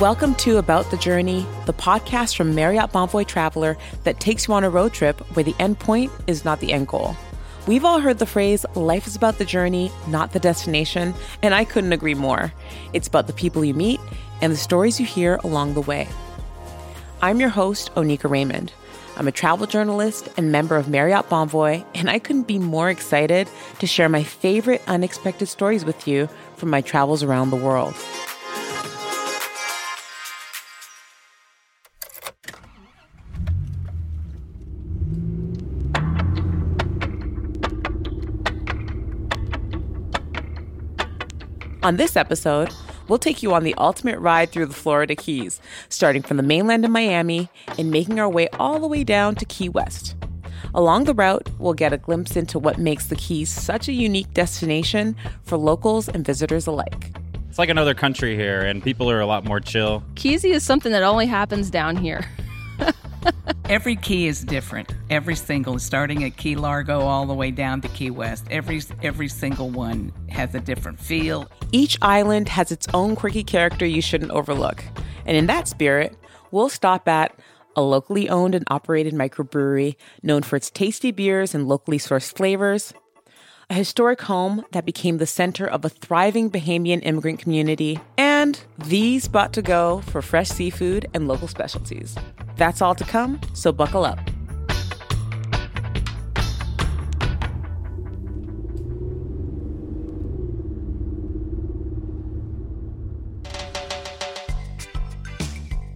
Welcome to About the Journey, the podcast from Marriott Bonvoy Traveler that takes you on a road trip where the end point is not the end goal. We've all heard the phrase, life is about the journey, not the destination, and I couldn't agree more. It's about the people you meet and the stories you hear along the way. I'm your host, Onika Raymond. I'm a travel journalist and member of Marriott Bonvoy, and I couldn't be more excited to share my favorite unexpected stories with you from my travels around the world. On this episode, we'll take you on the ultimate ride through the Florida Keys, starting from the mainland in Miami and making our way all the way down to Key West. Along the route, we'll get a glimpse into what makes the Keys such a unique destination for locals and visitors alike. It's like another country here, and people are a lot more chill. Keysy is something that only happens down here. Every key is different. Every single, starting at Key Largo all the way down to Key West, every every single one has a different feel. Each island has its own quirky character you shouldn't overlook. And in that spirit, we'll stop at a locally owned and operated microbrewery known for its tasty beers and locally sourced flavors, a historic home that became the center of a thriving Bahamian immigrant community, and the spot to go for fresh seafood and local specialties. That's all to come, so buckle up.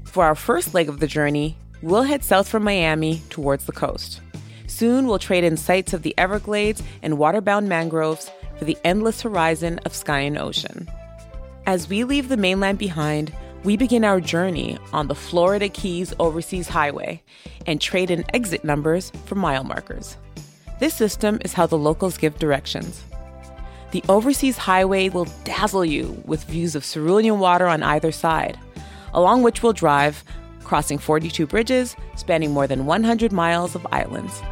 For our first leg of the journey, we'll head south from Miami towards the coast. Soon we'll trade in sights of the Everglades and waterbound mangroves for the endless horizon of sky and ocean. As we leave the mainland behind, we begin our journey on the Florida Keys Overseas Highway and trade in exit numbers for mile markers. This system is how the locals give directions. The Overseas Highway will dazzle you with views of cerulean water on either side, along which we'll drive, crossing 42 bridges, spanning more than 100 miles of islands.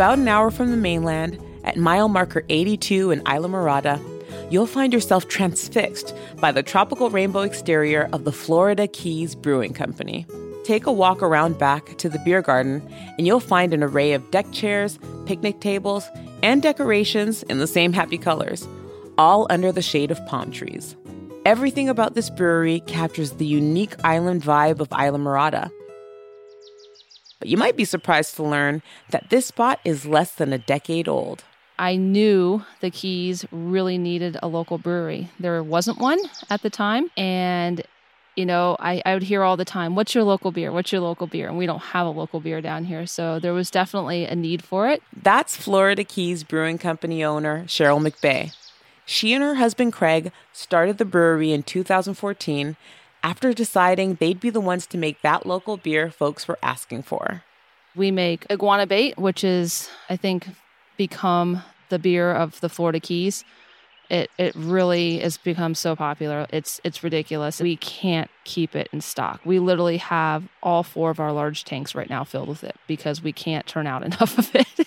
About an hour from the mainland, at mile marker 82 in Islamorada, you'll find yourself transfixed by the tropical rainbow exterior of the Florida Keys Brewing Company. Take a walk around back to the beer garden, and you'll find an array of deck chairs, picnic tables, and decorations in the same happy colors, all under the shade of palm trees. Everything about this brewery captures the unique island vibe of Islamorada. But you might be surprised to learn that this spot is less than a decade old. I knew the Keys really needed a local brewery. There wasn't one at the time. And, you know, I, I would hear all the time, What's your local beer? What's your local beer? And we don't have a local beer down here. So there was definitely a need for it. That's Florida Keys Brewing Company owner Cheryl McBay. She and her husband Craig started the brewery in 2014 after deciding they'd be the ones to make that local beer folks were asking for. We make iguana bait, which is, I think, become the beer of the Florida Keys. It it really has become so popular. It's it's ridiculous. We can't keep it in stock. We literally have all four of our large tanks right now filled with it because we can't turn out enough of it.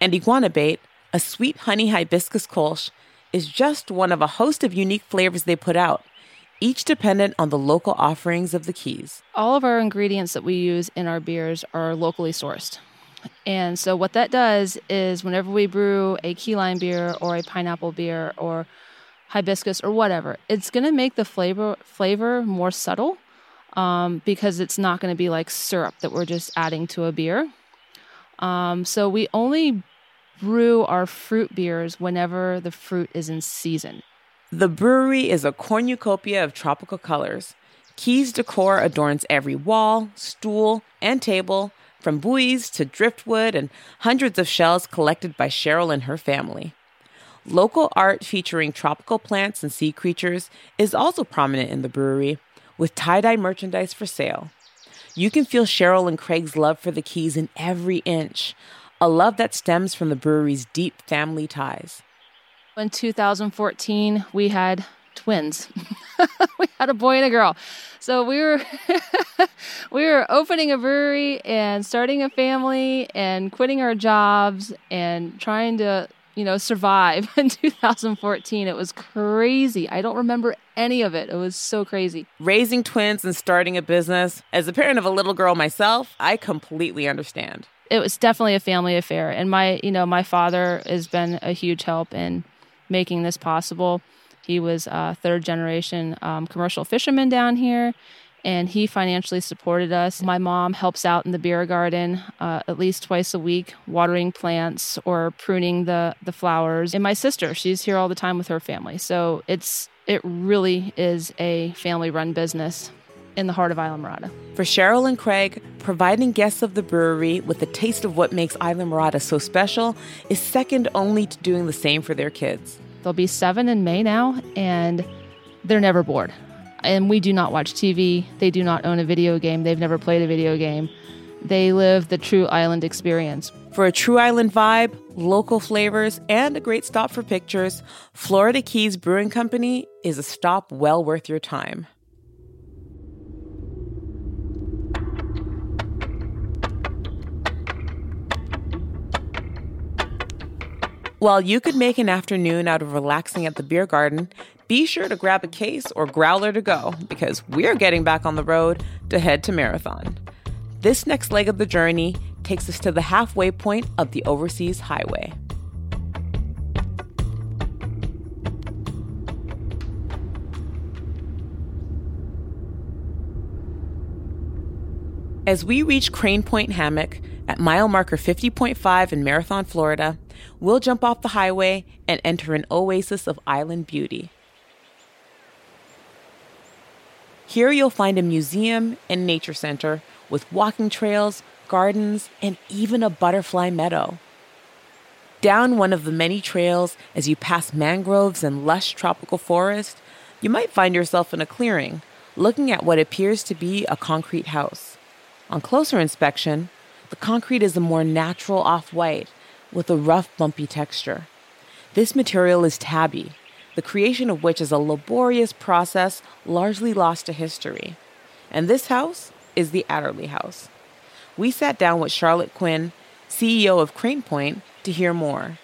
and iguana bait, a sweet honey hibiscus kolsch, is just one of a host of unique flavors they put out each dependent on the local offerings of the Keys. All of our ingredients that we use in our beers are locally sourced. And so, what that does is, whenever we brew a key lime beer or a pineapple beer or hibiscus or whatever, it's going to make the flavor flavor more subtle um, because it's not going to be like syrup that we're just adding to a beer. Um, so we only brew our fruit beers whenever the fruit is in season. The brewery is a cornucopia of tropical colors. Keys decor adorns every wall, stool, and table, from buoys to driftwood and hundreds of shells collected by Cheryl and her family. Local art featuring tropical plants and sea creatures is also prominent in the brewery, with tie dye merchandise for sale. You can feel Cheryl and Craig's love for the Keys in every inch, a love that stems from the brewery's deep family ties. In 2014, we had twins. we had a boy and a girl. So we were we were opening a brewery and starting a family and quitting our jobs and trying to, you know, survive in 2014. It was crazy. I don't remember any of it. It was so crazy. Raising twins and starting a business, as a parent of a little girl myself, I completely understand. It was definitely a family affair and my, you know, my father has been a huge help in making this possible. He was a third generation um, commercial fisherman down here, and he financially supported us. My mom helps out in the beer garden uh, at least twice a week, watering plants or pruning the the flowers. And my sister, she's here all the time with her family. So it's it really is a family run business in the heart of Islamorada. For Cheryl and Craig, providing guests of the brewery with a taste of what makes Islamorada so special is second only to doing the same for their kids. They'll be seven in May now, and they're never bored. And we do not watch TV. They do not own a video game. They've never played a video game. They live the true island experience. For a true island vibe, local flavors, and a great stop for pictures, Florida Keys Brewing Company is a stop well worth your time. While you could make an afternoon out of relaxing at the beer garden, be sure to grab a case or growler to go because we're getting back on the road to head to Marathon. This next leg of the journey takes us to the halfway point of the Overseas Highway. As we reach Crane Point Hammock at mile marker 50.5 in Marathon, Florida, we'll jump off the highway and enter an oasis of island beauty. Here you'll find a museum and nature center with walking trails, gardens, and even a butterfly meadow. Down one of the many trails, as you pass mangroves and lush tropical forest, you might find yourself in a clearing, looking at what appears to be a concrete house. On closer inspection, the concrete is a more natural off white with a rough, bumpy texture. This material is tabby, the creation of which is a laborious process largely lost to history. And this house is the Adderley House. We sat down with Charlotte Quinn, CEO of Crane Point, to hear more.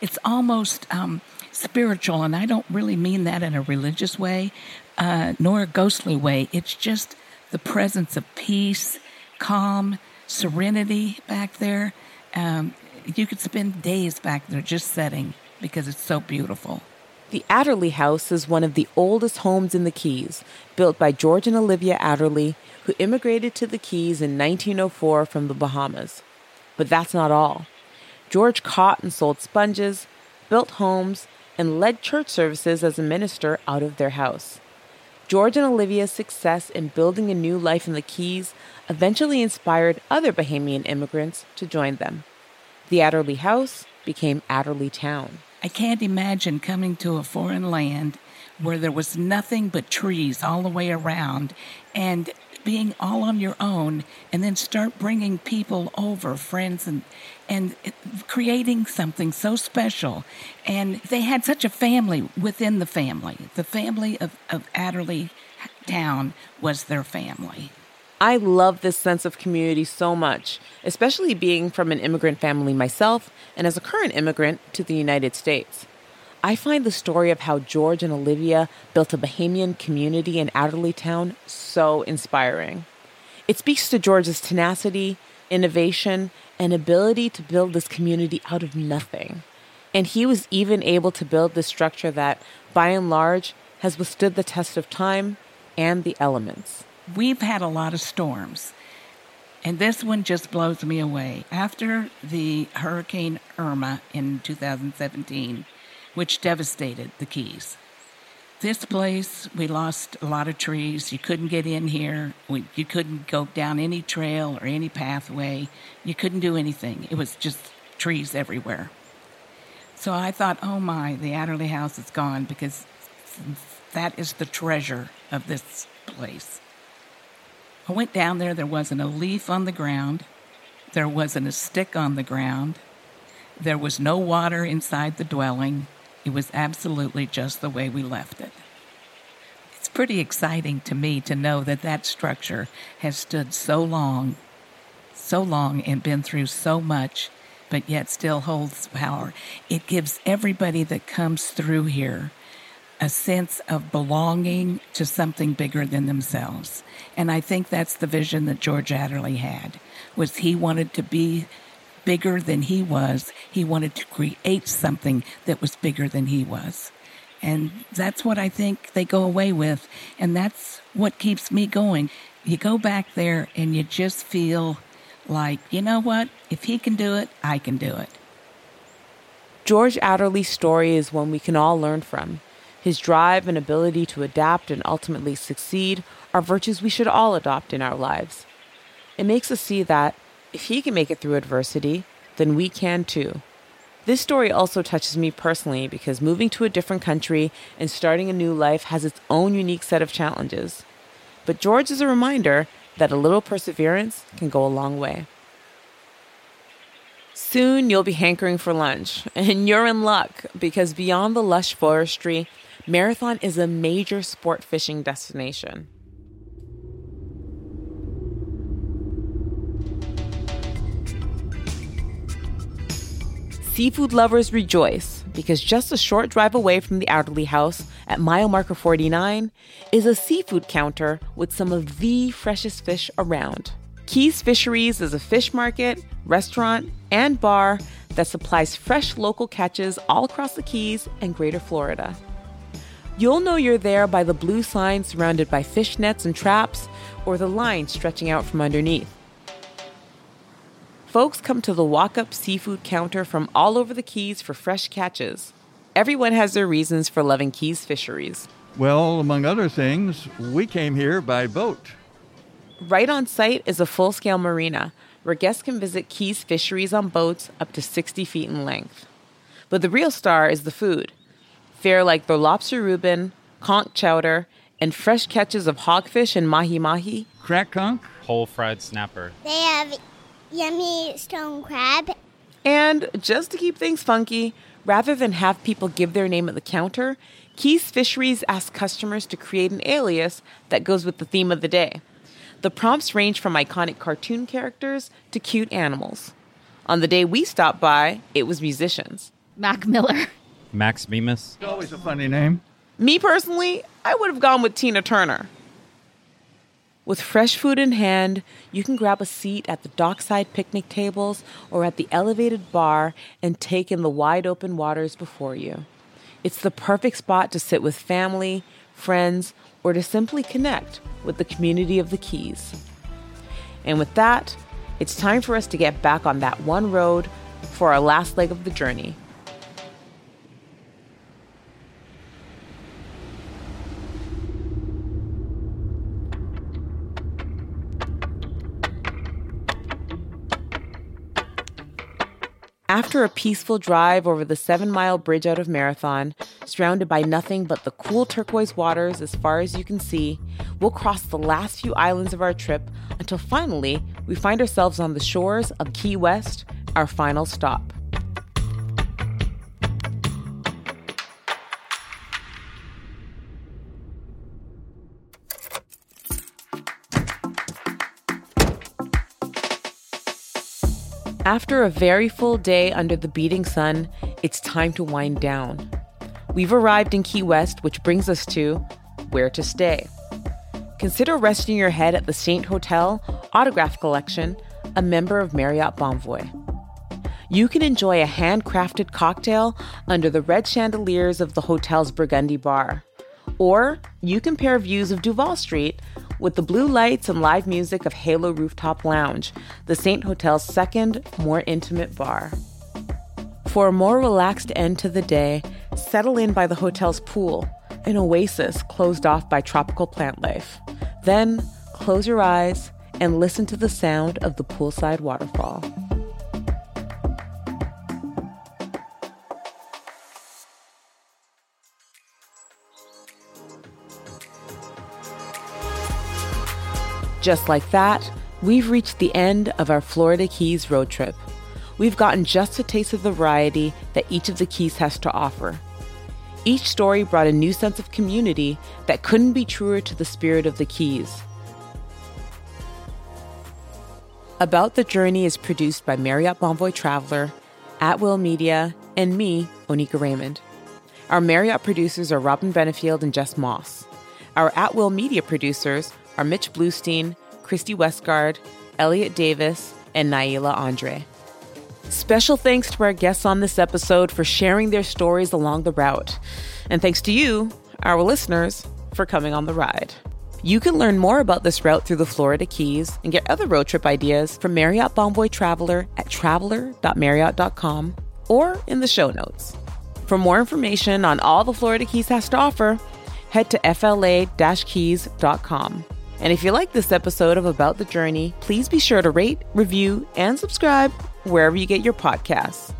It's almost um, spiritual, and I don't really mean that in a religious way, uh, nor a ghostly way. It's just the presence of peace, calm, serenity back there. Um, you could spend days back there just setting because it's so beautiful. The Adderley House is one of the oldest homes in the Keys, built by George and Olivia Adderley, who immigrated to the Keys in 1904 from the Bahamas. But that's not all. George caught and sold sponges, built homes, and led church services as a minister out of their house. George and Olivia's success in building a new life in the Keys eventually inspired other Bahamian immigrants to join them. The Adderley House became Adderley Town. I can't imagine coming to a foreign land where there was nothing but trees all the way around and being all on your own and then start bringing people over friends and and creating something so special. And they had such a family within the family. The family of, of adderley town was their family. I love this sense of community so much, especially being from an immigrant family myself and as a current immigrant to the United States. I find the story of how George and Olivia built a Bahamian community in Adderley Town so inspiring. It speaks to George's tenacity, innovation, and ability to build this community out of nothing. And he was even able to build this structure that, by and large, has withstood the test of time and the elements we've had a lot of storms. And this one just blows me away. After the Hurricane Irma in 2017, which devastated the Keys, this place, we lost a lot of trees. You couldn't get in here. We, you couldn't go down any trail or any pathway. You couldn't do anything. It was just trees everywhere. So I thought, oh my, the Adderley House is gone because that is the treasure of this place. I went down there, there wasn't a leaf on the ground, there wasn't a stick on the ground, there was no water inside the dwelling. It was absolutely just the way we left it. It's pretty exciting to me to know that that structure has stood so long, so long, and been through so much, but yet still holds power. It gives everybody that comes through here a sense of belonging to something bigger than themselves. And I think that's the vision that George Adderley had was he wanted to be bigger than he was. He wanted to create something that was bigger than he was. And that's what I think they go away with. And that's what keeps me going. You go back there and you just feel like, you know what? If he can do it, I can do it. George Adderley's story is one we can all learn from. His drive and ability to adapt and ultimately succeed are virtues we should all adopt in our lives. It makes us see that if he can make it through adversity, then we can too. This story also touches me personally because moving to a different country and starting a new life has its own unique set of challenges. But George is a reminder that a little perseverance can go a long way. Soon you'll be hankering for lunch, and you're in luck because beyond the lush forestry, Marathon is a major sport fishing destination. Seafood lovers rejoice because just a short drive away from the Adderley house at mile marker 49 is a seafood counter with some of the freshest fish around. Keys Fisheries is a fish market, restaurant, and bar that supplies fresh local catches all across the Keys and Greater Florida. You'll know you're there by the blue sign surrounded by fish nets and traps or the line stretching out from underneath. Folks come to the walk up seafood counter from all over the Keys for fresh catches. Everyone has their reasons for loving Keys fisheries. Well, among other things, we came here by boat. Right on site is a full scale marina where guests can visit Keys fisheries on boats up to 60 feet in length. But the real star is the food. Fare like the lobster Reuben, conch chowder, and fresh catches of hogfish and mahi mahi. Crack conch? Whole fried snapper. They have yummy stone crab. And just to keep things funky, rather than have people give their name at the counter, Keys Fisheries asks customers to create an alias that goes with the theme of the day. The prompts range from iconic cartoon characters to cute animals. On the day we stopped by, it was musicians. Mac Miller. Max Bemis. Always a funny name. Me personally, I would have gone with Tina Turner. With fresh food in hand, you can grab a seat at the dockside picnic tables or at the elevated bar and take in the wide open waters before you. It's the perfect spot to sit with family, friends, or to simply connect with the community of the Keys. And with that, it's time for us to get back on that one road for our last leg of the journey. After a peaceful drive over the seven mile bridge out of Marathon, surrounded by nothing but the cool turquoise waters as far as you can see, we'll cross the last few islands of our trip until finally we find ourselves on the shores of Key West, our final stop. After a very full day under the beating sun, it's time to wind down. We've arrived in Key West, which brings us to where to stay. Consider resting your head at the Saint Hotel Autograph Collection, a member of Marriott Bonvoy. You can enjoy a handcrafted cocktail under the red chandeliers of the hotel's Burgundy bar. Or you can pair views of Duval Street with the blue lights and live music of Halo Rooftop Lounge, the Saint Hotel's second, more intimate bar. For a more relaxed end to the day, settle in by the hotel's pool, an oasis closed off by tropical plant life. Then close your eyes and listen to the sound of the poolside waterfall. Just like that, we've reached the end of our Florida Keys road trip. We've gotten just a taste of the variety that each of the Keys has to offer. Each story brought a new sense of community that couldn't be truer to the spirit of the Keys. About the Journey is produced by Marriott Bonvoy Traveler, At Will Media, and me, Onika Raymond. Our Marriott producers are Robin Benefield and Jess Moss. Our At Will Media producers are Mitch Bluestein, Christy Westgard, Elliot Davis, and Naila Andre. Special thanks to our guests on this episode for sharing their stories along the route. And thanks to you, our listeners, for coming on the ride. You can learn more about this route through the Florida Keys and get other road trip ideas from Marriott Bonvoy Traveler at traveler.marriott.com or in the show notes. For more information on all the Florida Keys has to offer, head to fla-keys.com. And if you like this episode of About the Journey, please be sure to rate, review, and subscribe wherever you get your podcasts.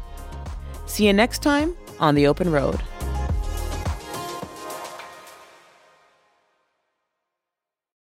See you next time on the open road.